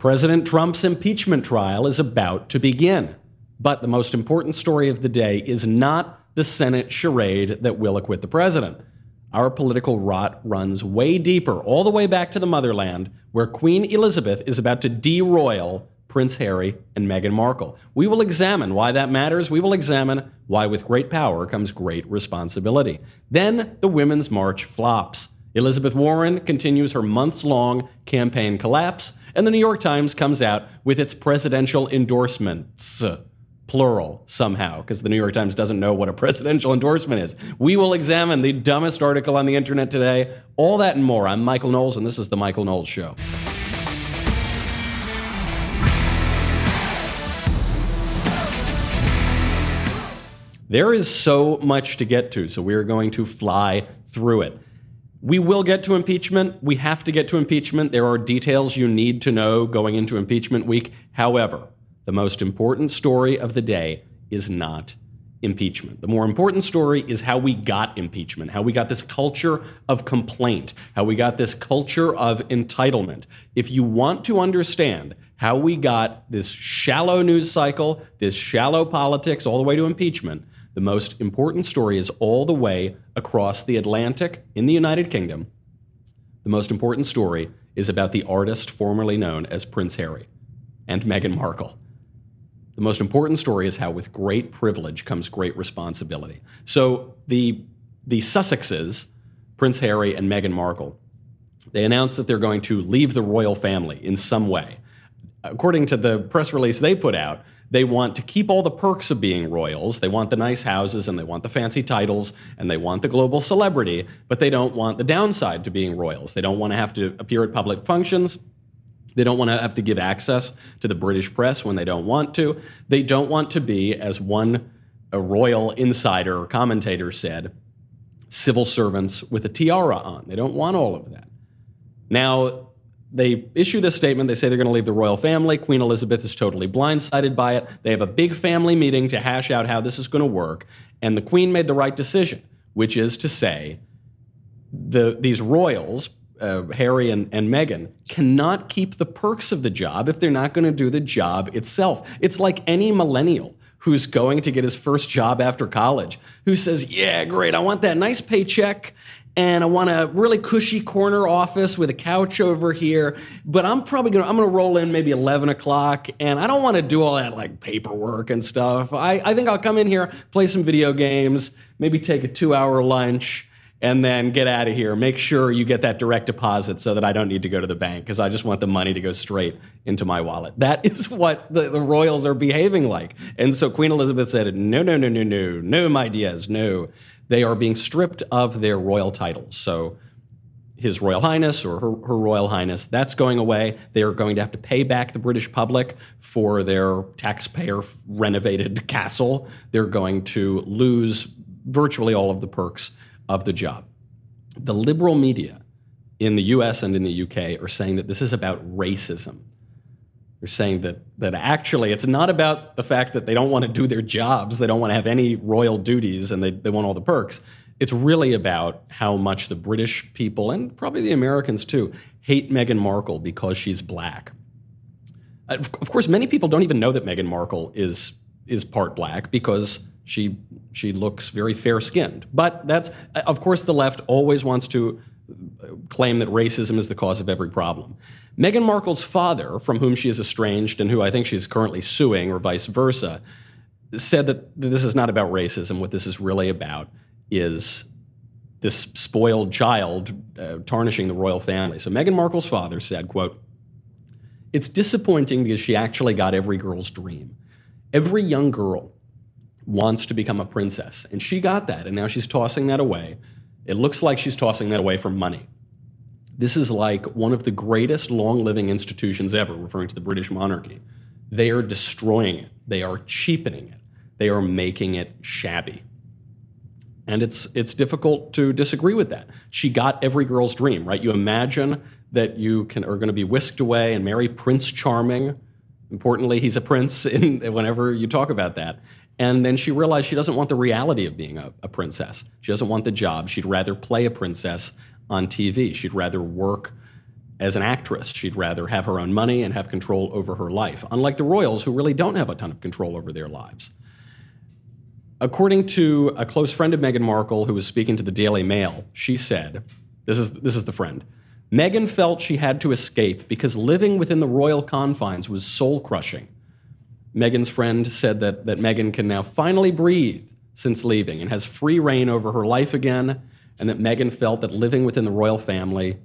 President Trump's impeachment trial is about to begin. But the most important story of the day is not the Senate charade that will acquit the president. Our political rot runs way deeper, all the way back to the motherland, where Queen Elizabeth is about to deroyal Prince Harry and Meghan Markle. We will examine why that matters. We will examine why, with great power, comes great responsibility. Then the Women's March flops. Elizabeth Warren continues her months long campaign collapse, and the New York Times comes out with its presidential endorsements. Plural somehow, because the New York Times doesn't know what a presidential endorsement is. We will examine the dumbest article on the internet today. All that and more. I'm Michael Knowles, and this is The Michael Knowles Show. There is so much to get to, so we are going to fly through it. We will get to impeachment. We have to get to impeachment. There are details you need to know going into impeachment week. However, the most important story of the day is not impeachment. The more important story is how we got impeachment, how we got this culture of complaint, how we got this culture of entitlement. If you want to understand how we got this shallow news cycle, this shallow politics, all the way to impeachment, the most important story is all the way across the Atlantic in the United Kingdom. The most important story is about the artist formerly known as Prince Harry and Meghan Markle. The most important story is how, with great privilege, comes great responsibility. So, the, the Sussexes, Prince Harry and Meghan Markle, they announced that they're going to leave the royal family in some way. According to the press release they put out, they want to keep all the perks of being royals. They want the nice houses and they want the fancy titles and they want the global celebrity, but they don't want the downside to being royals. They don't want to have to appear at public functions. They don't want to have to give access to the British press when they don't want to. They don't want to be, as one royal insider or commentator said, civil servants with a tiara on. They don't want all of that. Now, they issue this statement. They say they're going to leave the royal family. Queen Elizabeth is totally blindsided by it. They have a big family meeting to hash out how this is going to work. And the queen made the right decision, which is to say the, these royals, uh, Harry and, and Meghan, cannot keep the perks of the job if they're not going to do the job itself. It's like any millennial who's going to get his first job after college who says, Yeah, great, I want that nice paycheck and I want a really cushy corner office with a couch over here. But I'm probably gonna I'm gonna roll in maybe 11 o'clock, and I don't want to do all that like paperwork and stuff. I, I think I'll come in here, play some video games, maybe take a two hour lunch. And then get out of here. Make sure you get that direct deposit so that I don't need to go to the bank because I just want the money to go straight into my wallet. That is what the, the royals are behaving like. And so Queen Elizabeth said, No, no, no, no, no, no, my dears, no they are being stripped of their royal titles. So his Royal Highness or her, her, Royal Highness, that's going away. They are going to have to pay back the British public for their taxpayer renovated castle. They're going to lose virtually all of the perks of the job. The liberal media in the US and in the UK are saying that this is about racism. They're saying that, that actually it's not about the fact that they don't want to do their jobs, they don't want to have any royal duties, and they, they want all the perks. It's really about how much the British people, and probably the Americans too, hate Meghan Markle because she's black. Uh, of course, many people don't even know that Meghan Markle is, is part black because she, she looks very fair skinned. But that's, uh, of course, the left always wants to uh, claim that racism is the cause of every problem. Meghan Markle's father, from whom she is estranged and who I think she's currently suing, or vice versa, said that this is not about racism. What this is really about is this spoiled child uh, tarnishing the royal family. So Meghan Markle's father said, quote, it's disappointing because she actually got every girl's dream. Every young girl wants to become a princess, and she got that, and now she's tossing that away. It looks like she's tossing that away for money. This is like one of the greatest long living institutions ever, referring to the British monarchy. They are destroying it, they are cheapening it, they are making it shabby. And it's, it's difficult to disagree with that. She got every girl's dream, right? You imagine that you can, are going to be whisked away and marry Prince Charming. Importantly, he's a prince in, whenever you talk about that. And then she realized she doesn't want the reality of being a, a, princess. She doesn't want the job. She'd rather play a princess on TV. She'd rather work as an actress. She'd rather have her own money and have control over her life, unlike the royals who really don't have a ton of control over their lives. According to a close friend of Meghan Markle who was speaking to the Daily Mail, she said, this is, this is the friend. Meghan felt she had to escape because living within the royal confines was soul crushing. Meghan's friend said that, that Meghan can now finally breathe since leaving and has free reign over her life again, and that Meghan felt that living within the royal family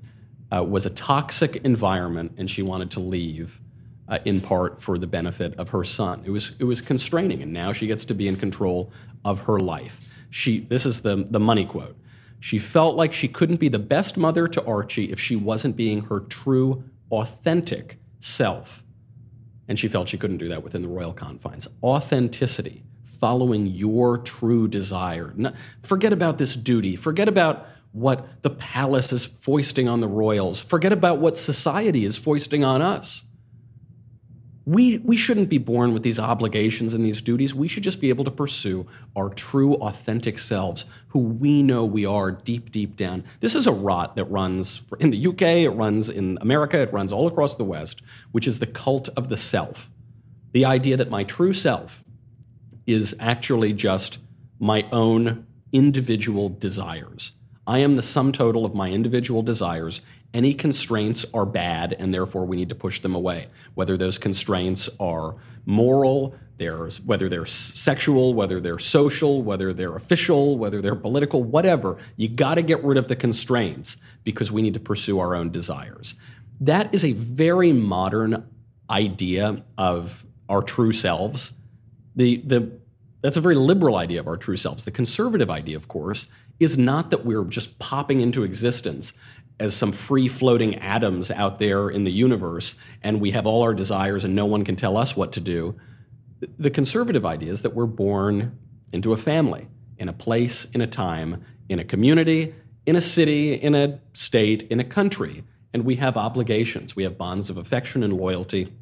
uh, was a toxic environment and she wanted to leave. Uh, in part for the benefit of her son. It was it was constraining, and now she gets to be in control of her life. She this is the the money quote. She felt like she couldn't be the best mother to Archie if she wasn't being her true, authentic self. And she felt she couldn't do that within the royal confines. Authenticity, following your true desire. forget about this duty. Forget about what the palace is foisting on the royals. Forget about what society is foisting on us we, we shouldn't be born with these obligations and these duties. We should just be able to pursue our true, authentic selves, who we know we are deep, deep down. This is a rot that runs in the UK, it runs in America, it runs all across the West, which is the cult of the self. The idea that my true self is actually just my own individual desires. I am the sum total of my individual desires, any constraints are bad and therefore we need to push them away. Whether those constraints are moral, there's, whether they're sexual, whether they're social, whether they're official, whether they're political, whatever, you got to get rid of the constraints because we need to pursue our own desires. That is a very modern idea of our true selves. The, the, that's a very liberal idea of our true selves. The conservative idea, of course, is not that we're just popping into existence as some free floating atoms out there in the universe and we have all our desires and no one can tell us what to do. The conservative idea is that we're born into a family, in a place, in a time, in a community, in a city, in a state, in a country, and we have obligations. We have bonds of affection and loyalty.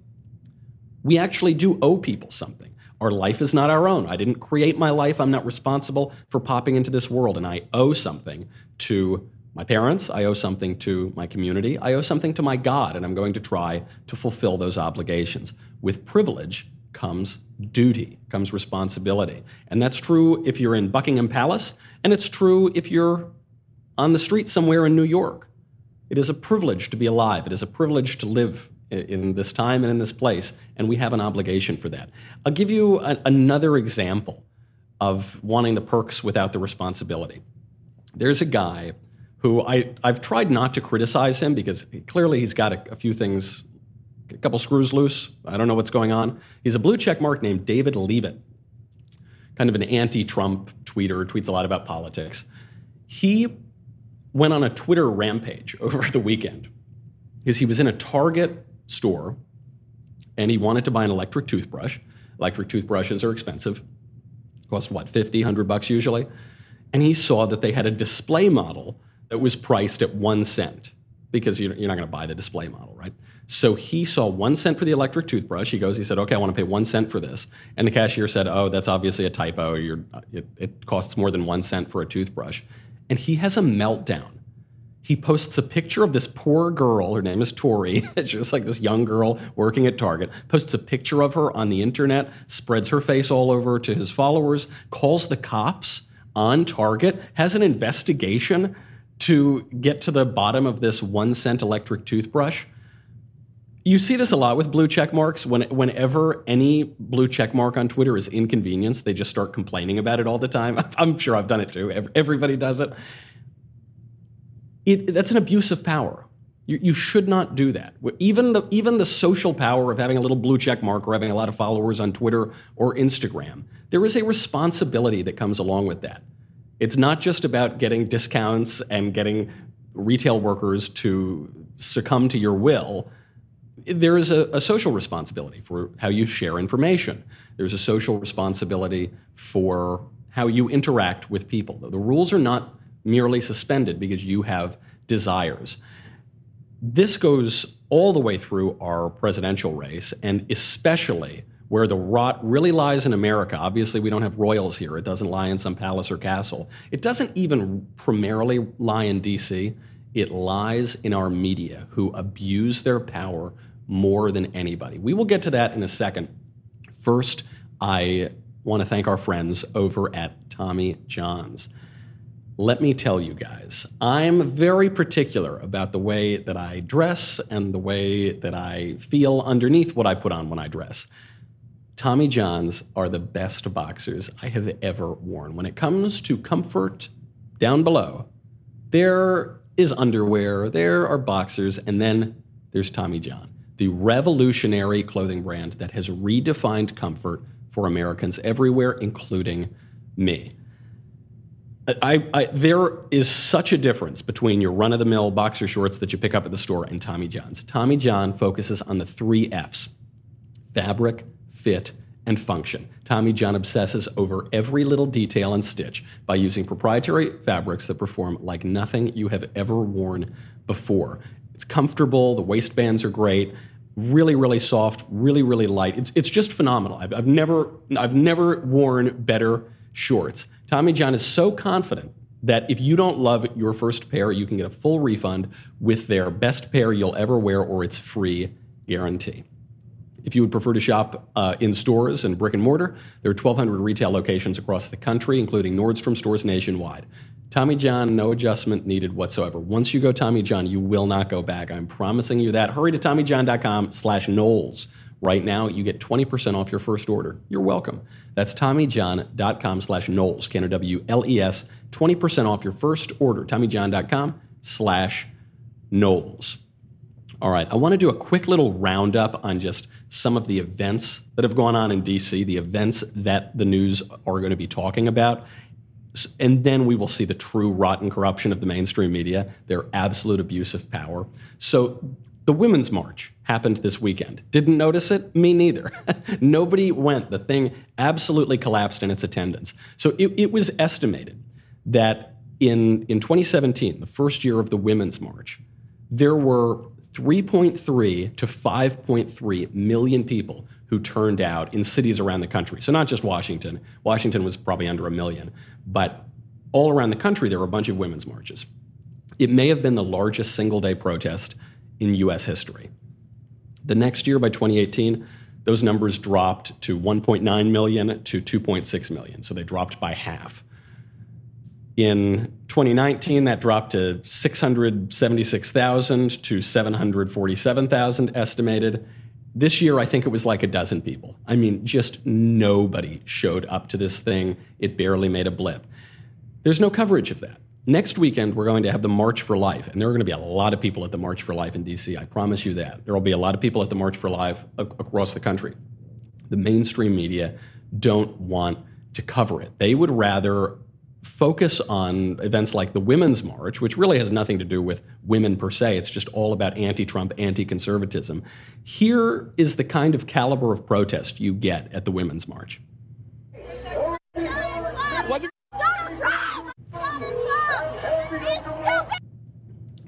We actually do owe people something. Our life is not our own. I didn't create my life. I'm not responsible for popping into this world, and I owe something to my parents, I owe something to my community, I owe something to my God, and I'm going to try to fulfill those obligations. With privilege comes duty, comes responsibility. And that's true if you're in Buckingham Palace, and it's true if you're on the street somewhere in New York. It is a privilege to be alive, it is a privilege to live in this time and in this place, and we have an obligation for that. I'll give you a, another example of wanting the perks without the responsibility. There's a guy who I, I've tried not to criticize him because clearly he's got a, a few things, a couple screws loose. I don't know what's going on. He's a blue check mark named David Leavitt, kind of an anti Trump tweeter, tweets a lot about politics. He went on a Twitter rampage over the weekend because he was in a Target store and he wanted to buy an electric toothbrush. Electric toothbrushes are expensive, cost what, 50, 100 bucks usually. And he saw that they had a display model that was priced at one cent because you're not going to buy the display model, right? So he saw one cent for the electric toothbrush. He goes, he said, okay, I want to pay one cent for this. And the cashier said, oh, that's obviously a typo. It, it costs more than one cent for a toothbrush. And he has a meltdown. He posts a picture of this poor girl. Her name is Tori. it's just like this young girl working at Target. Posts a picture of her on the internet, spreads her face all over to his followers, calls the cops on Target, has an investigation to get to the bottom of this one cent electric toothbrush. You see this a lot with blue check marks. When, whenever any blue check mark on Twitter is inconvenienced, they just start complaining about it all the time. I'm sure I've done it too. Everybody does it. It that's an abuse of power. You, you, should not do that. Even the, even the social power of having a little blue check mark or having a lot of followers on Twitter or Instagram, there is a responsibility that comes along with that. It's not just about getting discounts and getting retail workers to succumb to your will. There is a, a, social responsibility for how you share information. There's a social responsibility for how you interact with people. The rules are not merely suspended because you have desires. This goes all the way through our presidential race, and especially where the rot really lies in America. Obviously, we don't have royals here. It doesn't lie in some palace or castle. It doesn't even primarily lie in D.C. It lies in our media who abuse their power more than anybody. We will get to that in a second. First, I want to thank our friends over at Tommy John's. Let me tell you guys, I'm very particular about the way that I dress and the way that I feel underneath what I put on when I dress. Tommy John's are the best boxers I have ever worn. When it comes to comfort, down below, there is underwear, there are boxers, and then there's Tommy John, the revolutionary clothing brand that has redefined comfort for Americans everywhere, including me. I, I, there is such a difference between your run of the mill boxer shorts that you pick up at the store and Tommy John's. Tommy John focuses on the three F's fabric, fit, and function. Tommy John obsesses over every little detail and stitch by using proprietary fabrics that perform like nothing you have ever worn before. It's comfortable, the waistbands are great, really, really soft, really, really light. It's, it's just phenomenal. I've, I've, never, I've never worn better shorts. Tommy John is so confident that if you don't love your first pair, you can get a full refund with their best pair you'll ever wear or it's free guarantee. If you would prefer to shop uh, in stores and brick and mortar, there are 1,200 retail locations across the country, including Nordstrom stores nationwide. Tommy John, no adjustment needed whatsoever. Once you go Tommy John, you will not go back. I'm promising you that. Hurry to TommyJohn.com slash Knowles. Right now, you get 20% off your first order. You're welcome. That's TommyJohn.com slash Knowles, K-N-O-W-L-E-S, 20% off your first order, TommyJohn.com slash Knowles. All right, I want to do a quick little roundup on just some of the events that have gone on in DC, the events that the news are going to be talking about. And then we will see the true rotten corruption of the mainstream media, their absolute abuse of power. So, the Women's March happened this weekend. Didn't notice it? Me neither. Nobody went. The thing absolutely collapsed in its attendance. So, it, it was estimated that in, in 2017, the first year of the Women's March, there were 3.3 to 5.3 million people who turned out in cities around the country. So, not just Washington. Washington was probably under a million, but all around the country, there were a bunch of women's marches. It may have been the largest single day protest in US history. The next year, by 2018, those numbers dropped to 1.9 million to 2.6 million. So, they dropped by half. In 2019, that dropped to 676,000 to 747,000 estimated. This year, I think it was like a dozen people. I mean, just nobody showed up to this thing. It barely made a blip. There's no coverage of that. Next weekend, we're going to have the March for Life, and there are going to be a lot of people at the March for Life in DC. I promise you that. There will be a lot of people at the March for Life across the country. The mainstream media don't want to cover it. They would rather focus on events like the Women's March, which really has nothing to do with women per se. It's just all about anti Trump, anti conservatism. Here is the kind of caliber of protest you get at the Women's March.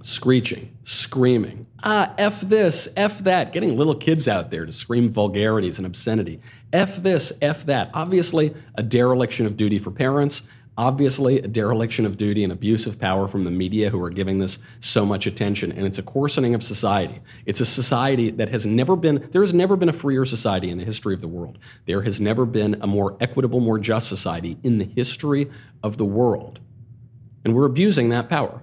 Screeching, screaming, ah, F this, F that, getting little kids out there to scream vulgarities and obscenity. F this, F that. Obviously, a dereliction of duty for parents, Obviously, a dereliction of duty and abuse of power from the media who are giving this so much attention, and it's a coarsening of society. It's a society that has never been, there has never been a freer society in the history of the world. There has never been a more equitable, more just society in the history of the world. And we're abusing that power.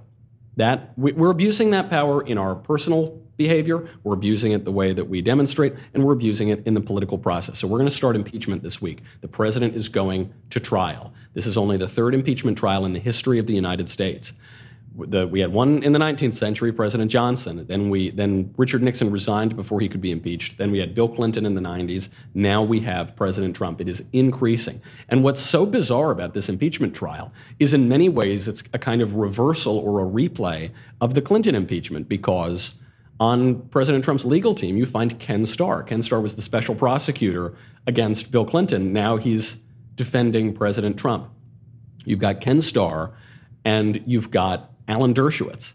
That, we're abusing that power in our personal behavior, we're abusing it the way that we demonstrate, and we're abusing it in the political process. So we're going to start impeachment this week. The president is going to trial. This is only the third impeachment trial in the history of the United States. The, we had one in the 19th century, President Johnson. Then we then Richard Nixon resigned before he could be impeached. Then we had Bill Clinton in the 90s. Now we have President Trump. It is increasing. And what's so bizarre about this impeachment trial is in many ways it's a kind of reversal or a replay of the Clinton impeachment because on President Trump's legal team, you find Ken Starr. Ken Starr was the special prosecutor against Bill Clinton. Now he's defending President Trump. You've got Ken Starr and you've got Alan Dershowitz.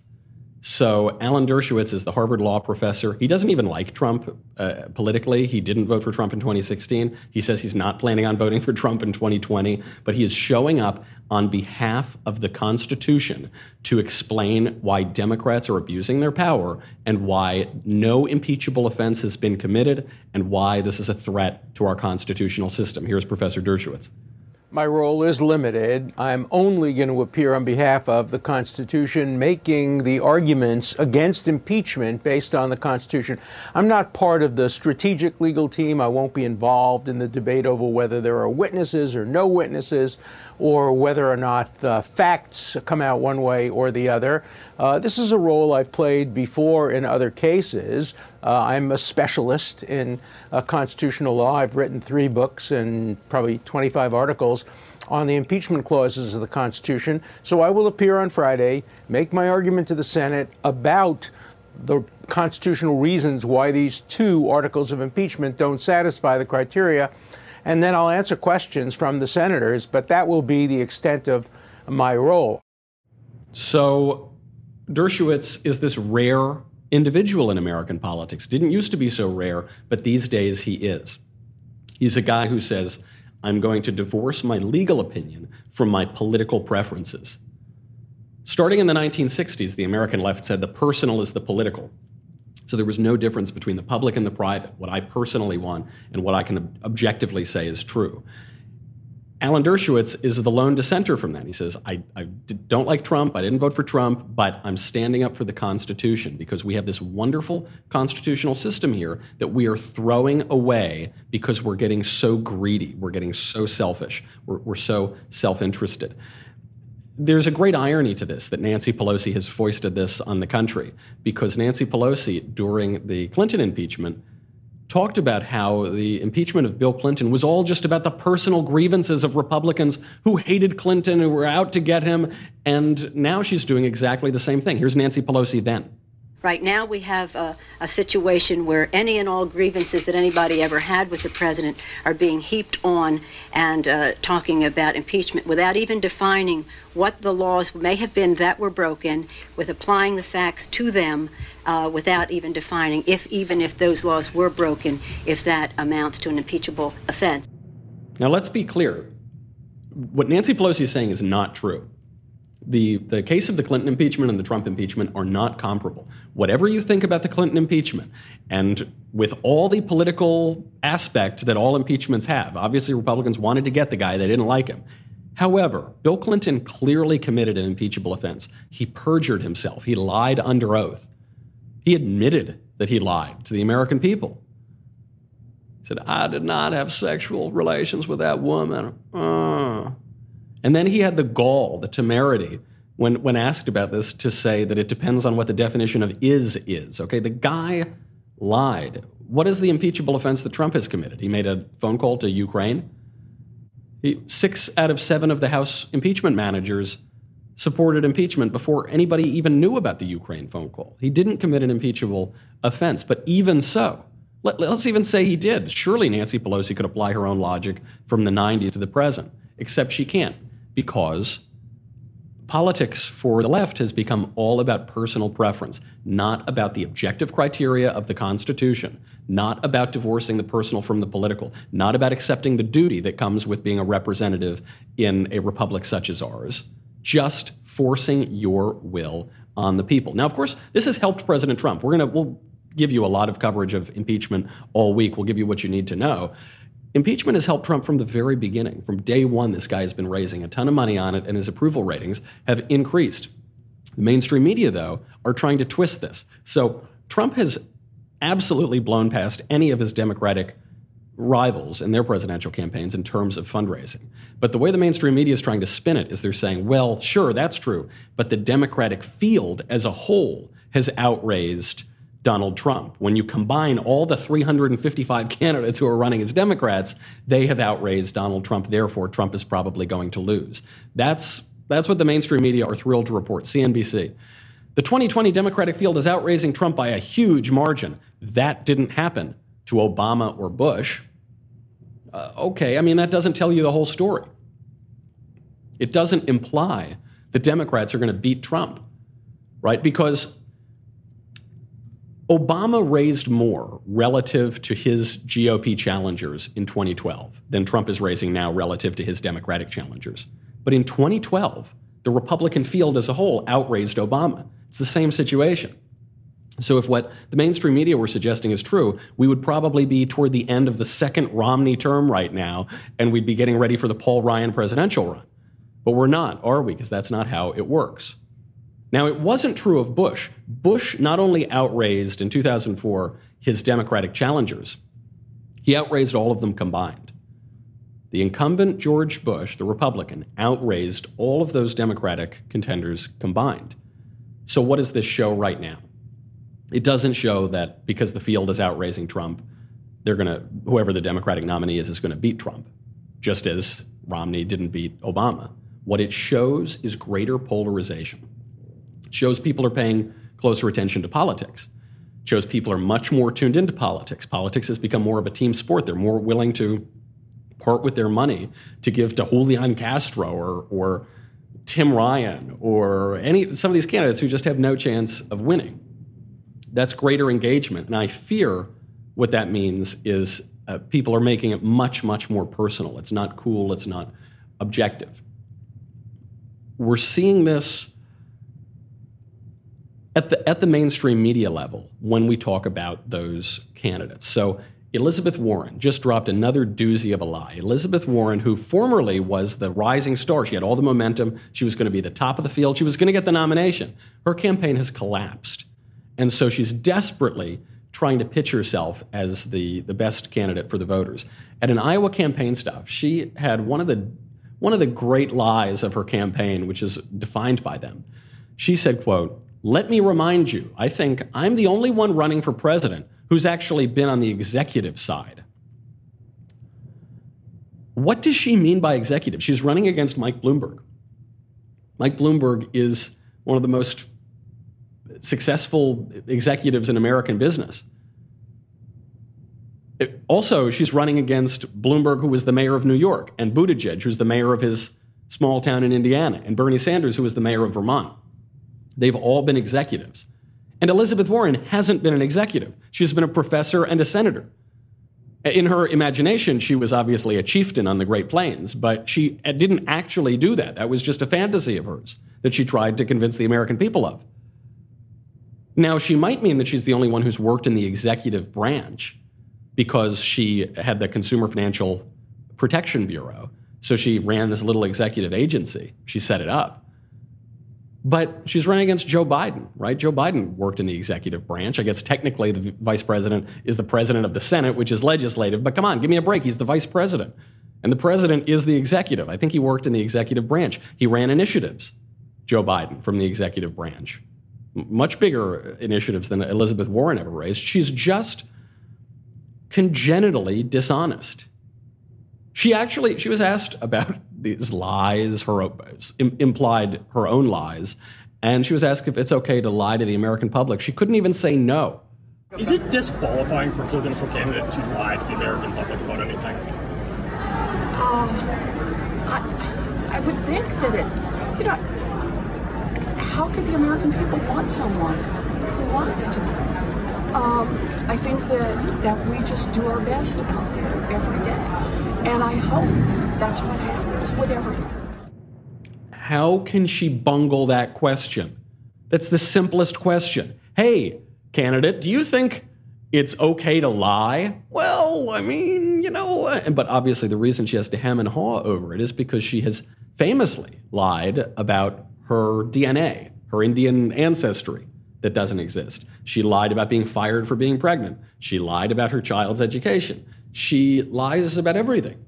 So Alan Dershowitz is the Harvard law professor. He doesn't even like Trump uh, politically. He didn't vote for Trump in 2016. He says he's not planning on voting for Trump in 2020, but he is showing up on behalf of the Constitution to explain why Democrats are abusing their power and why no impeachable offense has been committed and why this is a threat to our constitutional system. Here's Professor Dershowitz. My role is limited. I'm only going to appear on behalf of the Constitution, making the arguments against impeachment based on the Constitution. I'm not part of the strategic legal team. I won't be involved in the debate over whether there are witnesses or no witnesses, or whether or not the facts come out one way or the other. Uh, this is a role I've played before in other cases. Uh, I'm a specialist in uh, constitutional law. I've written three books and probably 25 articles on the impeachment clauses of the Constitution. So I will appear on Friday, make my argument to the Senate about the constitutional reasons why these two articles of impeachment don't satisfy the criteria. And then I'll answer questions from the senators, but that will be the extent of my role. So Dershowitz is this rare individual in American politics. Didn't used to be so rare, but these days he is. He's a guy who says, I'm going to divorce my legal opinion from my political preferences. Starting in the 1960s, the American left said the personal is the political. So there was no difference between the public and the private, what I personally want and what I can objectively say is true. Alan Dershowitz is the lone dissenter from that. He says, I, don't like Trump. I didn't vote for Trump, but I'm standing up for the Constitution because we have this wonderful constitutional system here that we are throwing away because we're getting so greedy. We're getting so selfish. We're, we're so self interested. There's a great irony to this that Nancy Pelosi has foisted this on the country because Nancy Pelosi, during the Clinton impeachment, talked about how the impeachment of Bill Clinton was all just about the personal grievances of Republicans who hated Clinton, who were out to get him. And now she's doing exactly the same thing. Here's Nancy Pelosi then. Right now, we have a, a, situation where any and all grievances that anybody ever had with the president are being heaped on and uh, talking about impeachment without even defining what the laws may have been that were broken, with applying the facts to them uh, without even defining if, even if those laws were broken, if that amounts to an impeachable offense. Now, let's be clear. What Nancy Pelosi is saying is not true the, the case of the Clinton impeachment and the Trump impeachment are not comparable. Whatever you think about the Clinton impeachment, and with all the political aspect that all impeachments have, obviously Republicans wanted to get the guy, they didn't like him. However, Bill Clinton clearly committed an impeachable offense. He perjured himself, he lied under oath. He admitted that he lied to the American people. He said, I did not have sexual relations with that woman. Uh. And then he had the gall, the temerity, when, when asked about this, to say that it depends on what the definition of is is. Okay, the guy lied. What is the impeachable offense that Trump has committed? He made a phone call to Ukraine. He, six out of seven of the House impeachment managers supported impeachment before anybody even knew about the Ukraine phone call. He didn't commit an impeachable offense, but even so, let, us even say he did. Surely Nancy Pelosi could apply her own logic from the 90s to the present, except she can't because politics for the left has become all about personal preference, not about the objective criteria of the Constitution, not about divorcing the personal from the political, not about accepting the duty that comes with being a representative in a republic such as ours, just forcing your will on the people. Now, of course, this has helped President Trump. We're going to we'll give you a lot of coverage of impeachment all week. We'll give you what you need to know. Impeachment has helped Trump from the very beginning. From day one, this guy has been raising a ton of money on it, and his approval ratings have increased. The mainstream media, though, are trying to twist this. So Trump has absolutely blown past any of his Democratic rivals in their presidential campaigns in terms of fundraising. But the way the mainstream media is trying to spin it is they're saying, well, sure, that's true, but the Democratic field as a whole has outraised Donald Trump. When you combine all the 355 candidates who are running as Democrats, they have outraised Donald Trump. Therefore, Trump is probably going to lose. That's, that's what the mainstream media are thrilled to report. CNBC. The 2020 Democratic field is outraising Trump by a huge margin. That didn't happen to Obama or Bush. Uh, okay, I mean, that doesn't tell you the whole story. It doesn't imply the Democrats are going to beat Trump, right? Because Obama raised more relative to his GOP challengers in 2012 than Trump is raising now relative to his Democratic challengers. But in 2012, the Republican field as a whole outraised Obama. It's the same situation. So, if what the mainstream media were suggesting is true, we would probably be toward the end of the second Romney term right now, and we'd be getting ready for the Paul Ryan presidential run. But we're not, are we? Because that's not how it works. Now, it wasn't true of Bush. Bush not only outraised in 2004 his Democratic challengers, he outraised all of them combined. The incumbent George Bush, the Republican, outraised all of those Democratic contenders combined. So, what does this show right now? It doesn't show that because the field is outraising Trump, they're going to, whoever the Democratic nominee is, is going to beat Trump, just as Romney didn't beat Obama. What it shows is greater polarization. Shows people are paying closer attention to politics. Shows people are much more tuned into politics. Politics has become more of a team sport. They're more willing to part with their money to give to Julian Castro or, or Tim Ryan or any some of these candidates who just have no chance of winning. That's greater engagement. And I fear what that means is uh, people are making it much, much more personal. It's not cool, it's not objective. We're seeing this at the, at the mainstream media level when we talk about those candidates. So Elizabeth Warren just dropped another doozy of a lie. Elizabeth Warren, who formerly was the rising star, she had all the momentum, she was going to be the top of the field, she was going to get the nomination. Her campaign has collapsed. And so she's desperately trying to pitch herself as the, the best candidate for the voters. At an Iowa campaign stop, she had one of the one of the great lies of her campaign, which is defined by them. She said, quote, let me remind you, I think I'm the only one running for president who's actually been on the executive side. What does she mean by executive? She's running against Mike Bloomberg. Mike Bloomberg is one of the most successful executives in American business. It, also, she's running against Bloomberg, who was the mayor of New York, and Buttigieg, who's the mayor of his small town in Indiana, and Bernie Sanders, who was the mayor of Vermont. They've all been executives. And Elizabeth Warren hasn't been an executive. She's been a professor and a senator. In her imagination, she was obviously a chieftain on the Great Plains, but she didn't actually do that. That was just a fantasy of hers that she tried to convince the American people of. Now, she might mean that she's the only one who's worked in the executive branch because she had the Consumer Financial Protection Bureau. So she ran this little executive agency. She set it up. But she's running against Joe Biden, right? Joe Biden worked in the executive branch. I guess technically the vice president is the president of the Senate, which is legislative. But come on, give me a break. He's the vice president. And the president is the executive. I think he worked in the executive branch. He ran initiatives, Joe Biden, from the executive branch much bigger initiatives than Elizabeth Warren ever raised. She's just congenitally dishonest. She actually she was asked about these lies, her implied her own lies, and she was asked if it's okay to lie to the American public. She couldn't even say no. Is it disqualifying for a presidential candidate to lie to the American public about anything? Um, I, I would think that it, you know, how could the American people want someone who wants to? Um, I think that, that we just do our best out there every day. And I hope that's what happens with everyone. How can she bungle that question? That's the simplest question. Hey, candidate, do you think it's okay to lie? Well, I mean, you know, but obviously the reason she has to hem and haw over it is because she has famously lied about her DNA, her Indian ancestry that doesn't exist. She lied about being fired for being pregnant. She lied about her child's education. She lies about everything.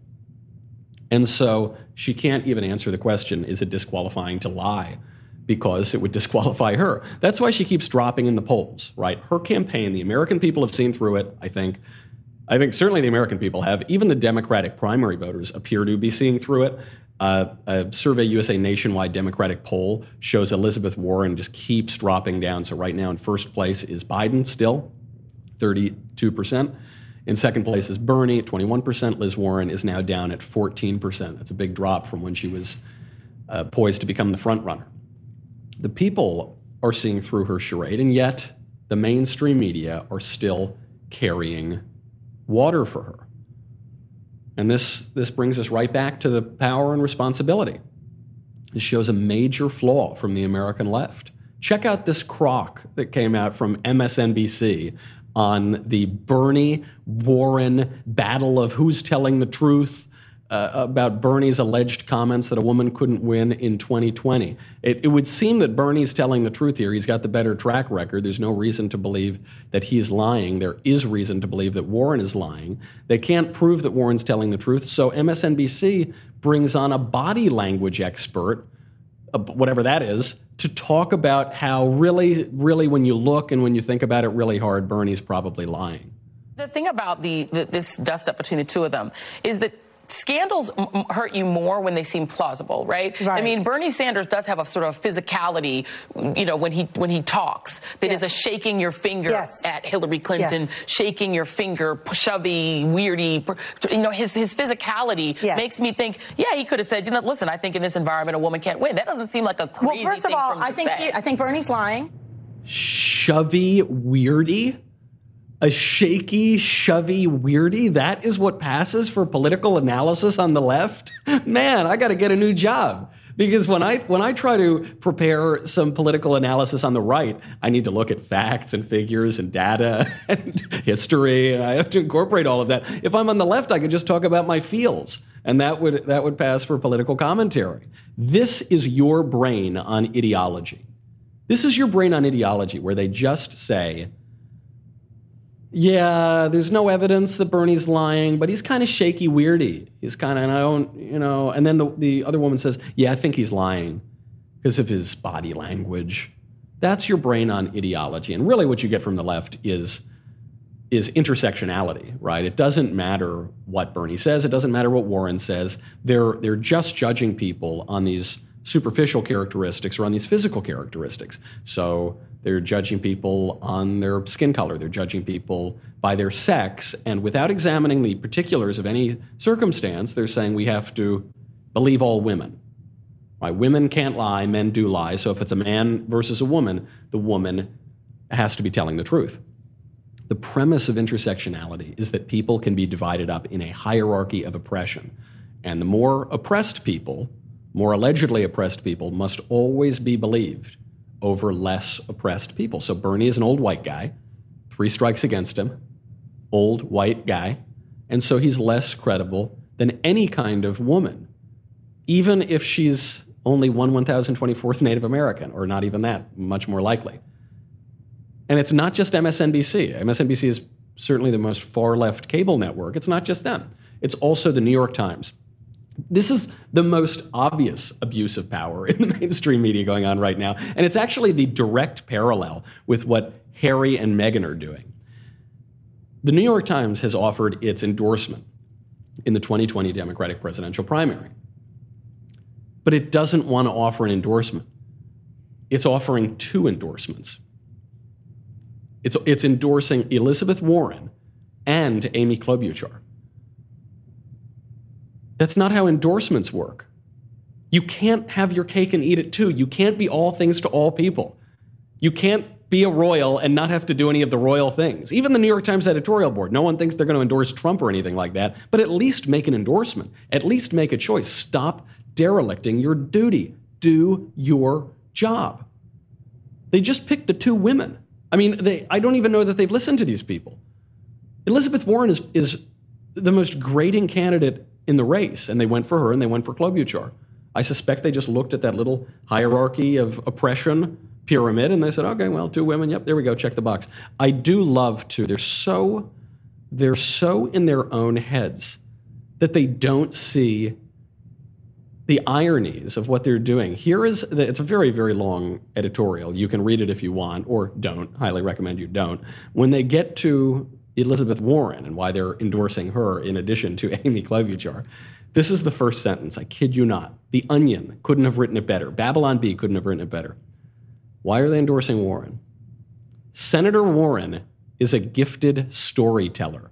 And so she can't even answer the question is it disqualifying to lie? Because it would disqualify her. That's why she keeps dropping in the polls, right? Her campaign, the American people have seen through it, I think. I think certainly the American people have. Even the Democratic primary voters appear to be seeing through it. Uh, a Survey USA nationwide Democratic poll shows Elizabeth Warren just keeps dropping down. So right now in first place is Biden still, 32%. In second place is Bernie at 21%. Liz Warren is now down at 14%. That's a big drop from when she was uh, poised to become the front runner. The people are seeing through her charade, and yet the mainstream media are still carrying water for her. And this, this brings us right back to the power and responsibility. This shows a major flaw from the American left. Check out this crock that came out from MSNBC on the Bernie Warren battle of who's telling the truth uh, about Bernie's alleged comments that a woman couldn't win in 2020. It, it, would seem that Bernie's telling the truth here. He's got the better track record. There's no reason to believe that he's lying. There is reason to believe that Warren is lying. They can't prove that Warren's telling the truth. So MSNBC brings on a body language expert, whatever that is, to talk about how really, really, when you look and when you think about it really hard, Bernie's probably lying. The thing about the, the this dust up between the two of them is that scandals m- hurt you more when they seem plausible, right? right? I mean, Bernie Sanders does have a sort of physicality, you know, when he when he talks that yes. is a shaking your finger yes. at Hillary Clinton, yes. shaking your finger, shovey, weirdy. You know, his his physicality makes me think, yeah, he could have said, you know, listen, I think in this environment a woman can't win. That doesn't seem like a crazy. Well, first of all, I think he, I think Bernie's lying. Shovey, weirdy a shaky, shovey weirdy. That is what passes for political analysis on the left. Man, I got to get a new job because when I when I try to prepare some political analysis on the right, I need to look at facts and figures and data and history, and I have to incorporate all of that. If I'm on the left, I could just talk about my feels, and that would that would pass for political commentary. This is your brain on ideology. This is your brain on ideology, where they just say yeah, there's no evidence that Bernie's lying, but he's kind of shaky weirdy. He's kind of, and I don't, you know, and then the, the other woman says, yeah, I think he's lying because of his body language. That's your brain on ideology. And really what you get from the left is, is intersectionality, right? It doesn't matter what Bernie says. It doesn't matter what Warren says. They're, they're just judging people on these superficial characteristics or on these physical characteristics. So they're judging people on their skin color. They're judging people by their sex. And without examining the particulars of any circumstance, they're saying we have to believe all women. Right? Women can't lie, men do lie. So if it's a man versus a woman, the woman has to be telling the truth. The premise of intersectionality is that people can be divided up in a hierarchy of oppression. And the more oppressed people, more allegedly oppressed people, must always be believed over less oppressed people. So Bernie is an old white guy, three strikes against him, old white guy, and so he's less credible than any kind of woman, even if she's only one 1024th Native American, or not even that, much more likely. And it's not just MSNBC. MSNBC is certainly the most far left cable network. It's not just them, it's also the New York Times, this is the most obvious abuse of power in the mainstream media going on right now. And it's actually the direct parallel with what Harry and Meghan are doing. The New York Times has offered its endorsement in the 2020 Democratic presidential primary. But it doesn't want to offer an endorsement. It's offering two endorsements. It's, it's endorsing Elizabeth Warren and Amy Klobuchar. That's not how endorsements work. You can't have your cake and eat it too. You can't be all things to all people. You can't be a royal and not have to do any of the royal things. Even the New York Times editorial board, no one thinks they're going to endorse Trump or anything like that, but at least make an endorsement. At least make a choice. Stop derelicting your duty. Do your job. They just picked the two women. I mean, they, I don't even know that they've listened to these people. Elizabeth Warren is, is the most grating candidate in the race, and they went for her and they went for Klobuchar. I suspect they just looked at that little hierarchy of oppression pyramid and they said, okay, well, two women, yep, there we go, check the box. I do love to. They're so they're so in their own heads that they don't see the ironies of what they're doing. Here is it's a very very long editorial. You can read it if you want or don't. Highly recommend you don't. When they get to Elizabeth Warren and why they're endorsing her in addition to Amy Klobuchar. This is the first sentence. I kid you not. The Onion couldn't have written it better. Babylon Bee couldn't have written it better. Why are they endorsing Warren? Senator Warren is a gifted storyteller.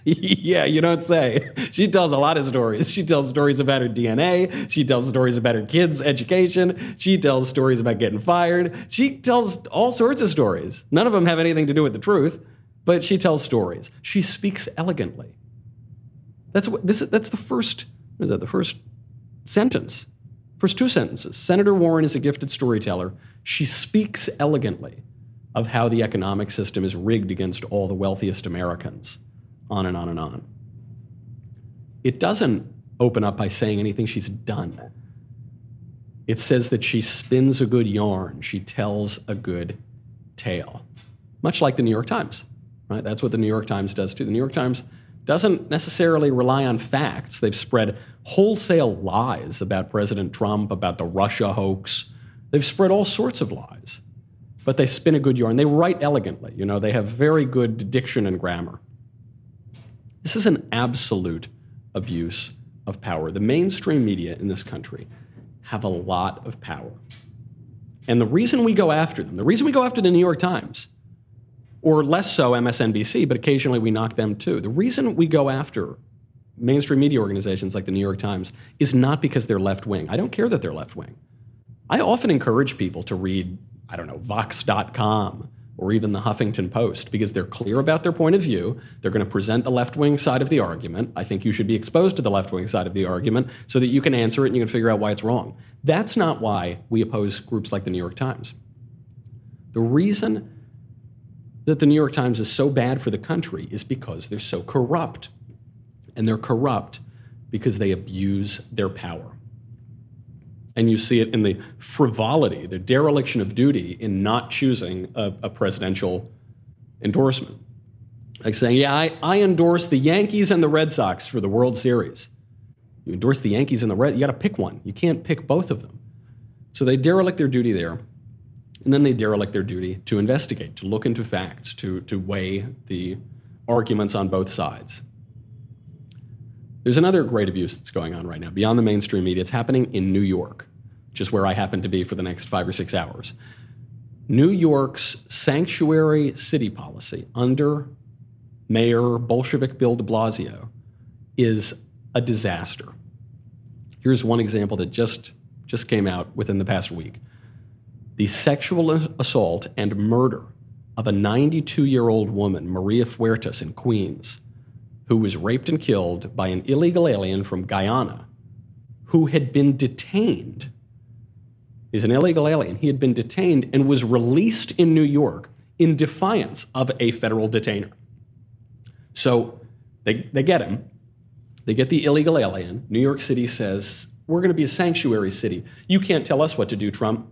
yeah, you don't say. She tells a lot of stories. She tells stories about her DNA. She tells stories about her kids' education. She tells stories about getting fired. She tells all sorts of stories. None of them have anything to do with the truth, but she tells stories. She speaks elegantly. That's what this. That's the first. What is that? The first sentence. First two sentences. Senator Warren is a gifted storyteller. She speaks elegantly of how the economic system is rigged against all the wealthiest Americans on and on and on. It doesn't open up by saying anything she's done. It says that she spins a good yarn, she tells a good tale, much like the New York Times. Right? That's what the New York Times does too. The New York Times doesn't necessarily rely on facts. They've spread wholesale lies about President Trump, about the Russia hoax. They've spread all sorts of lies. But they spin a good yarn. They write elegantly. You know, they have very good diction and grammar. This is an absolute abuse of power. The mainstream media in this country have a lot of power. And the reason we go after them, the reason we go after the New York Times, or less so MSNBC, but occasionally we knock them too, the reason we go after mainstream media organizations like the New York Times is not because they're left wing. I don't care that they're left wing. I often encourage people to read, I don't know, Vox.com or even the Huffington Post because they're clear about their point of view. They're going to present the left wing side of the argument. I think you should be exposed to the left wing side of the argument so that you can answer it and you can figure out why it's wrong. That's not why we oppose groups like the New York Times. The reason that the New York Times is so bad for the country is because they're so corrupt. And they're corrupt because they abuse their power. And you see it in the frivolity, the dereliction of duty in not choosing a, a presidential endorsement. Like saying, yeah, I, I endorse the Yankees and the Red Sox for the World Series. You endorse the Yankees and the Red, you got to pick one. You can't pick both of them. So they derelict their duty there. And then they derelict their duty to investigate, to look into facts, to, to weigh the arguments on both sides. There's another great abuse that's going on right now beyond the mainstream media. It's happening in New York, which is where I happen to be for the next five or six hours. New York's sanctuary city policy under Mayor Bolshevik Bill de Blasio is a disaster. Here's one example that just, just came out within the past week. The sexual assault and murder of a 92 year old woman, Maria Fuertes, in Queens, who was raped and killed by an illegal alien from Guyana who had been detained. He's an illegal alien. He had been detained and was released in New York in defiance of a federal detainer. So they, they get him. They get the illegal alien. New York City says, We're going to be a sanctuary city. You can't tell us what to do, Trump.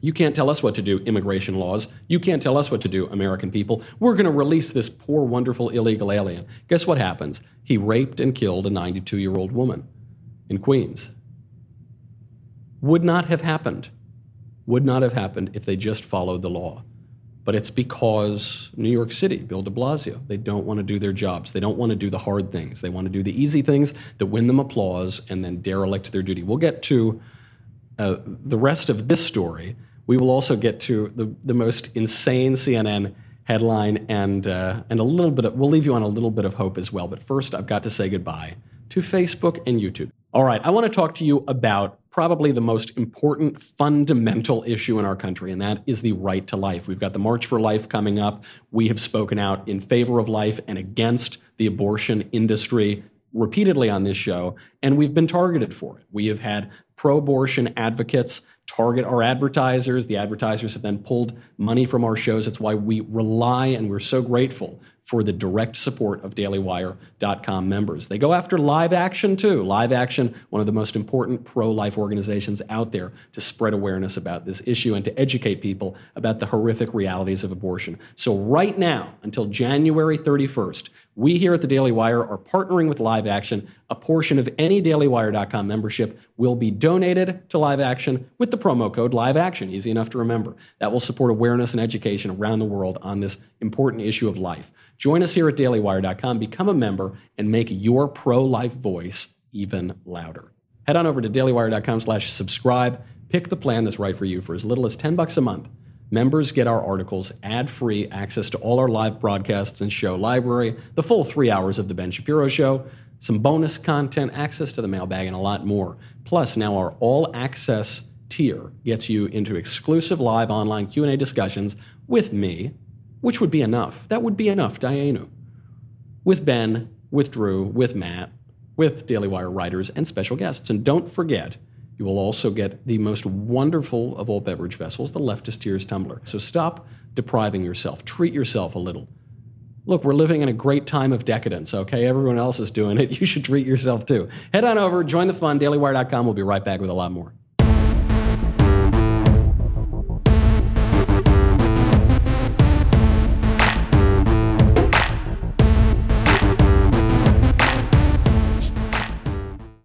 You can't tell us what to do, immigration laws. You can't tell us what to do, American people. We're going to release this poor, wonderful illegal alien. Guess what happens? He raped and killed a 92 year old woman in Queens. Would not have happened. Would not have happened if they just followed the law. But it's because New York City, Bill de Blasio, they don't want to do their jobs. They don't want to do the hard things. They want to do the easy things that win them applause and then derelict their duty. We'll get to uh, the rest of this story we will also get to the, the most insane CNN headline and, uh, and a little bit of, we'll leave you on a little bit of hope as well. But first, I've got to say goodbye to Facebook and YouTube. All right, I want to talk to you about probably the most important fundamental issue in our country, and that is the right to life. We've got the March for Life coming up. We have spoken out in favor of life and against the abortion industry repeatedly on this show, and we've been targeted for it. We have had pro abortion advocates target our advertisers. The advertisers have then pulled money from our shows. That's why we rely and we're so grateful for the direct support of dailywire.com members. They go after Live Action too. Live Action, one of the most important pro life organizations out there to spread awareness about this issue and to educate people about the horrific realities of abortion. So, right now, until January 31st, we here at the Daily Wire are partnering with Live Action. A portion of any dailywire.com membership will be donated to Live Action with the promo code Live Action, easy enough to remember. That will support awareness and education around the world on this important issue of life. Join us here at dailywire.com, become a member, and make your pro-life voice even louder. Head on over to dailywire.com slash subscribe. Pick the plan that's right for you for as little as 10 bucks a month. Members get our articles ad free, access to all our live broadcasts and show library, the full three hours of The Ben Shapiro Show, some bonus content, access to the mailbag, and a lot more. Plus, now our all access tier gets you into exclusive live online Q&A discussions with me, which would be enough. That would be enough, Dayenu. With Ben, with Drew, with Matt, with Daily Wire writers and special guests. And don't forget, you will also get the most wonderful of all beverage vessels, the Leftist Tears tumbler. So stop depriving yourself. Treat yourself a little. Look, we're living in a great time of decadence, okay? Everyone else is doing it. You should treat yourself too. Head on over, join the fun, dailywire.com. We'll be right back with a lot more.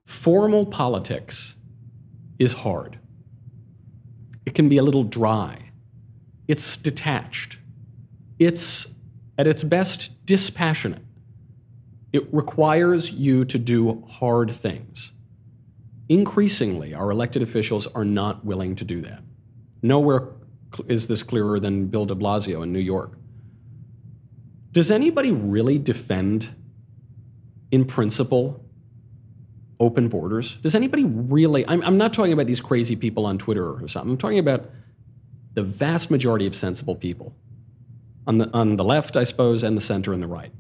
Formal politics is hard. It can be a little dry. It's detached. It's, at its best, dispassionate. It requires you to do hard things. Increasingly, our elected officials are not willing to do that. Nowhere is this clearer than Bill de Blasio in New York. Does anybody really defend, in principle, open borders? Does anybody really? I'm, I'm not talking about these crazy people on Twitter or something. I'm talking about the vast majority of sensible people on the, on the left, I suppose, and the center and the right.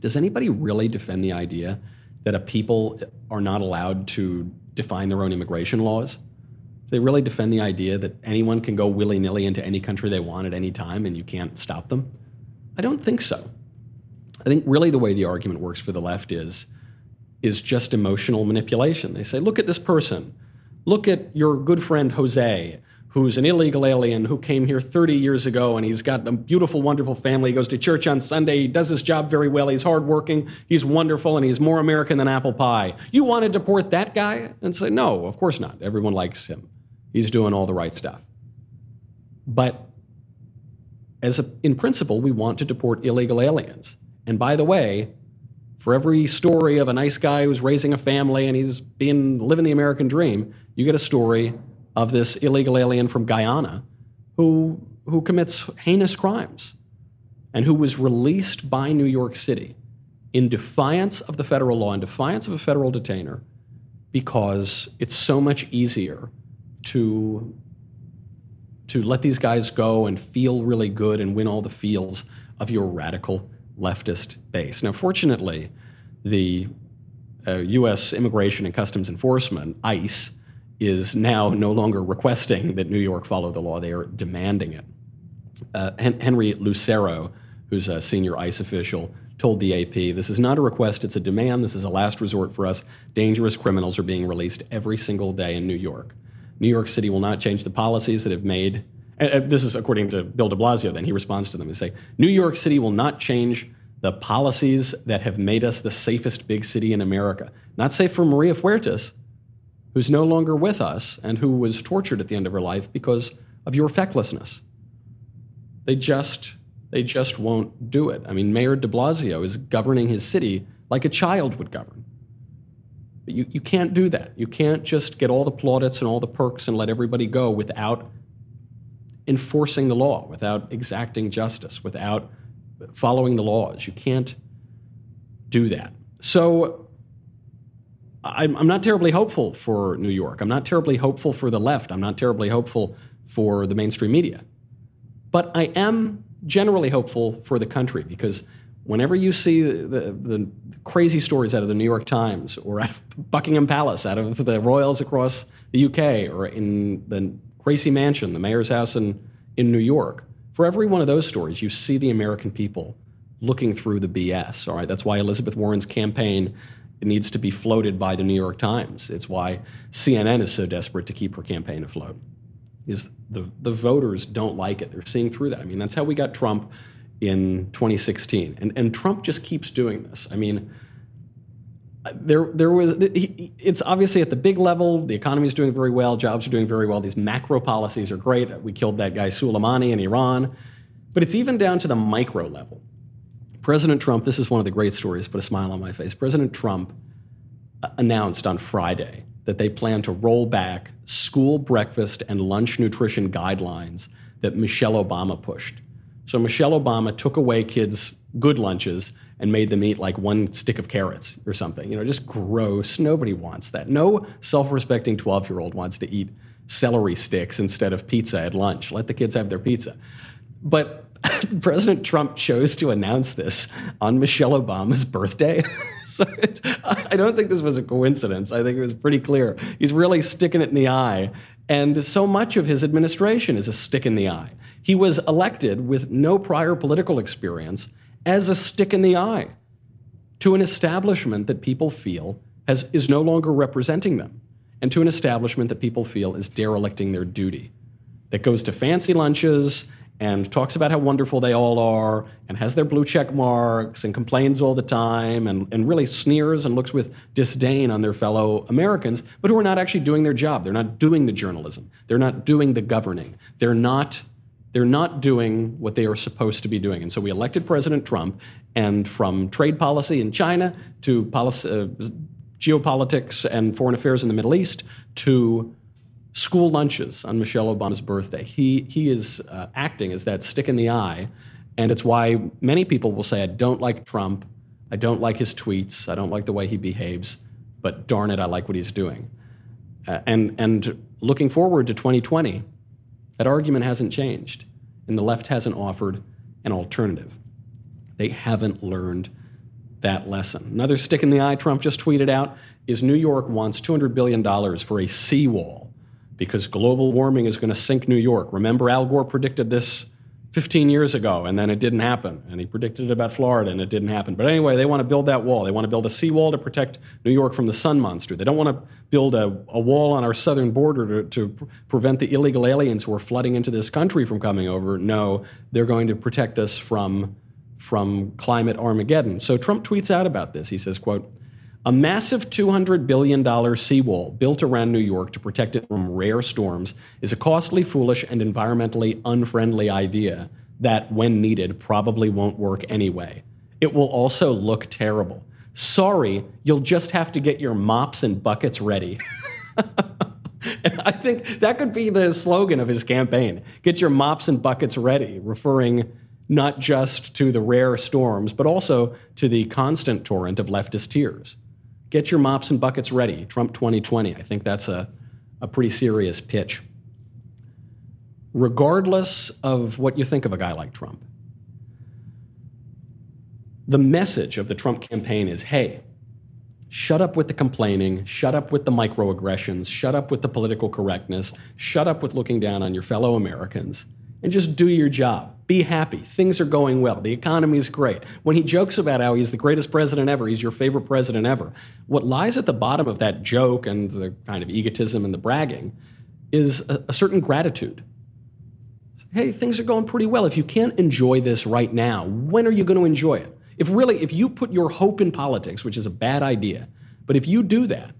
Does anybody really defend the idea that a people are not allowed to define their own immigration laws? Do they really defend the idea that anyone can go willy nilly into any country they want at any time and you can't stop them? I don't think so. I think really the way the argument works for the left is is just emotional manipulation. They say, look at this person. Look at your good friend Jose, who's an illegal alien who came here 30 years ago and he's got a beautiful, wonderful family. He goes to church on Sunday. He does his job very well. He's hardworking. He's wonderful and he's more American than apple pie. You want to deport that guy? And say, no, of course not. Everyone likes him. He's doing all the right stuff. But as a, in principle, we want to deport illegal aliens. And by the way, for every story of a nice guy who's raising a family and he's being living the American dream, you get a story of this illegal alien from Guyana who who commits heinous crimes and who was released by New York City in defiance of the federal law, in defiance of a federal detainer, because it's so much easier to to let these guys go and feel really good and win all the feels of your radical leftist base. Now, fortunately, the uh, U.S. Immigration and Customs Enforcement, ICE, is now no longer requesting that New York follow the law. They are demanding it. Uh, Hen- Henry Lucero, who's a senior ICE official, told the AP this is not a request, it's a demand. This is a last resort for us. Dangerous criminals are being released every single day in New York. New York City will not change the policies that have made and this is according to Bill de Blasio, then he responds to them and say, New York City will not change the policies that have made us the safest big city in America. Not safe for Maria Fuertes, who's no longer with us and who was tortured at the end of her life because of your fecklessness. They just they just won't do it. I mean, Mayor de Blasio is governing his city like a child would govern. But you, you can't do that. You can't just get all the plaudits and all the perks and let everybody go without enforcing the law, without exacting justice, without following the laws. You can't do that. So I'm, not terribly hopeful for New York. I'm not terribly hopeful for the left. I'm not terribly hopeful for the mainstream media. But I am generally hopeful for the country because whenever you see the, the, crazy stories out of the New York Times or out of Buckingham Palace, out of the royals across the UK, or in the Gracie Mansion, the mayor's house in, in New York. For every one of those stories, you see the American people looking through the BS. All right, that's why Elizabeth Warren's campaign needs to be floated by the New York Times. It's why CNN is so desperate to keep her campaign afloat. Is the the voters don't like it. They're seeing through that. I mean, that's how we got Trump in 2016, and and Trump just keeps doing this. I mean there, there was. It's obviously at the big level. The economy is doing very well. Jobs are doing very well. These macro policies are great. We killed that guy Soleimani in Iran, but it's even down to the micro level. President Trump. This is one of the great stories. Put a smile on my face. President Trump uh, announced on Friday that they plan to roll back school breakfast and lunch nutrition guidelines that Michelle Obama pushed. So Michelle Obama took away kids' good lunches and made them eat like one stick of carrots or something. You know, just gross. Nobody wants that. No self respecting 12 year old wants to eat celery sticks instead of pizza at lunch. Let the kids have their pizza. But President Trump chose to announce this on Michelle Obama's birthday. so I don't think this was a coincidence. I think it was pretty clear. He's really sticking it in the eye. And so much of his administration is a stick in the eye. He was elected with no prior political experience as a stick in the eye to an establishment that people feel has, is no longer representing them, and to an establishment that people feel is derelicting their duty, that goes to fancy lunches and talks about how wonderful they all are and has their blue check marks and complains all the time and, and really sneers and looks with disdain on their fellow Americans, but who are not actually doing their job. They're not doing the journalism. They're not doing the governing. They're not they're not doing what they are supposed to be doing. And so we elected President Trump, and from trade policy in China to policy, uh, geopolitics and foreign affairs in the Middle East to school lunches on Michelle Obama's birthday, he, he is uh, acting as that stick in the eye. And it's why many people will say, I don't like Trump. I don't like his tweets. I don't like the way he behaves. But darn it, I like what he's doing. Uh, and, and looking forward to 2020, that argument hasn't changed, and the left hasn't offered an alternative. They haven't learned that lesson. Another stick in the eye Trump just tweeted out is New York wants $200 billion for a seawall because global warming is going to sink New York. Remember, Al Gore predicted this 15 years ago, and then it didn't happen. And he predicted it about Florida, and it didn't happen. But anyway, they want to build that wall. They want to build a seawall to protect New York from the sun monster. They don't want to build a, a wall on our southern border to, to prevent the illegal aliens who are flooding into this country from coming over. No, they're going to protect us from, from climate Armageddon. So Trump tweets out about this. He says, quote, a massive $200 billion seawall built around New York to protect it from rare storms is a costly, foolish, and environmentally unfriendly idea that, when needed, probably won't work anyway. It will also look terrible. Sorry, you'll just have to get your mops and buckets ready. and I think that could be the slogan of his campaign get your mops and buckets ready, referring not just to the rare storms, but also to the constant torrent of leftist tears get your mops and buckets ready. Trump 2020. I think that's a, a pretty serious pitch. Regardless of what you think of a guy like Trump, the message of the Trump campaign is hey, shut up with the complaining, shut up with the microaggressions, shut up with the political correctness, shut up with looking down on your fellow Americans and just do your job. Be happy. Things are going well. The economy is great. When he jokes about how he's the greatest president ever, he's your favorite president ever, what lies at the bottom of that joke and the kind of egotism and the bragging is a, a certain gratitude. Hey, things are going pretty well. If you can't enjoy this right now, when are you going to enjoy it? If really, if you put your hope in politics, which is a bad idea, but if you do that,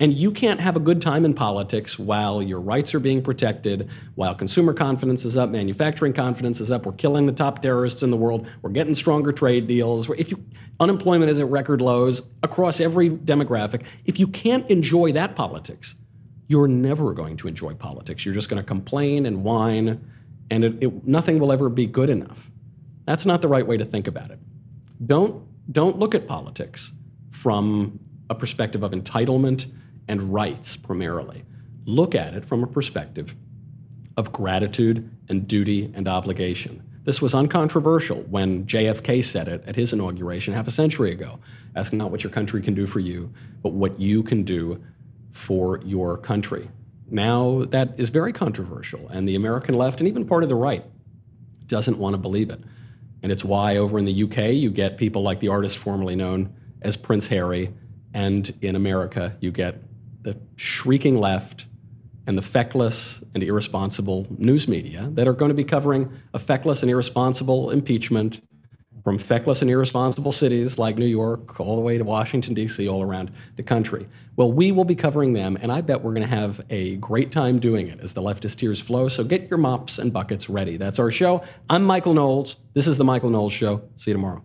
and you can't have a good time in politics while your rights are being protected, while consumer confidence is up, manufacturing confidence is up, we're killing the top terrorists in the world, we're getting stronger trade deals. If you, unemployment is at record lows across every demographic, if you can't enjoy that politics, you're never going to enjoy politics. You're just going to complain and whine, and it, it, nothing will ever be good enough. That's not the right way to think about it. Don't, don't look at politics from a perspective of entitlement and rights primarily. Look at it from a perspective of gratitude and duty and obligation. This was uncontroversial when JFK said it at his inauguration half a century ago, asking not what your country can do for you, but what you can do for your country. Now that is very controversial, and the American left and even part of the right doesn't want to believe it. And it's why over in the UK you get people like the artist formerly known as Prince Harry, and in America you get the shrieking left and the feckless and irresponsible news media that are going to be covering a feckless and irresponsible impeachment from feckless and irresponsible cities like New York all the way to Washington, D.C., all around the country. Well, we will be covering them, and I bet we're going to have a great time doing it as the leftist tears flow. So get your mops and buckets ready. That's our show. I'm Michael Knowles. This is The Michael Knowles Show. See you tomorrow.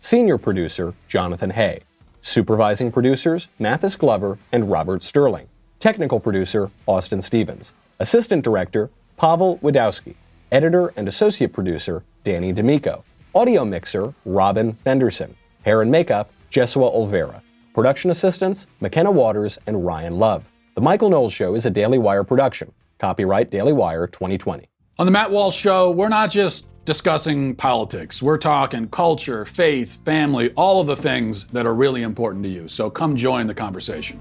senior producer Jonathan Hay, supervising producers Mathis Glover and Robert Sterling, technical producer Austin Stevens, assistant director Pavel Wadowski, editor and associate producer Danny D'Amico, audio mixer Robin Fenderson, hair and makeup Jesua Olvera, production assistants McKenna Waters and Ryan Love. The Michael Knowles Show is a Daily Wire production. Copyright Daily Wire 2020. On the Matt Walsh Show, we're not just discussing politics. We're talking culture, faith, family, all of the things that are really important to you. So come join the conversation.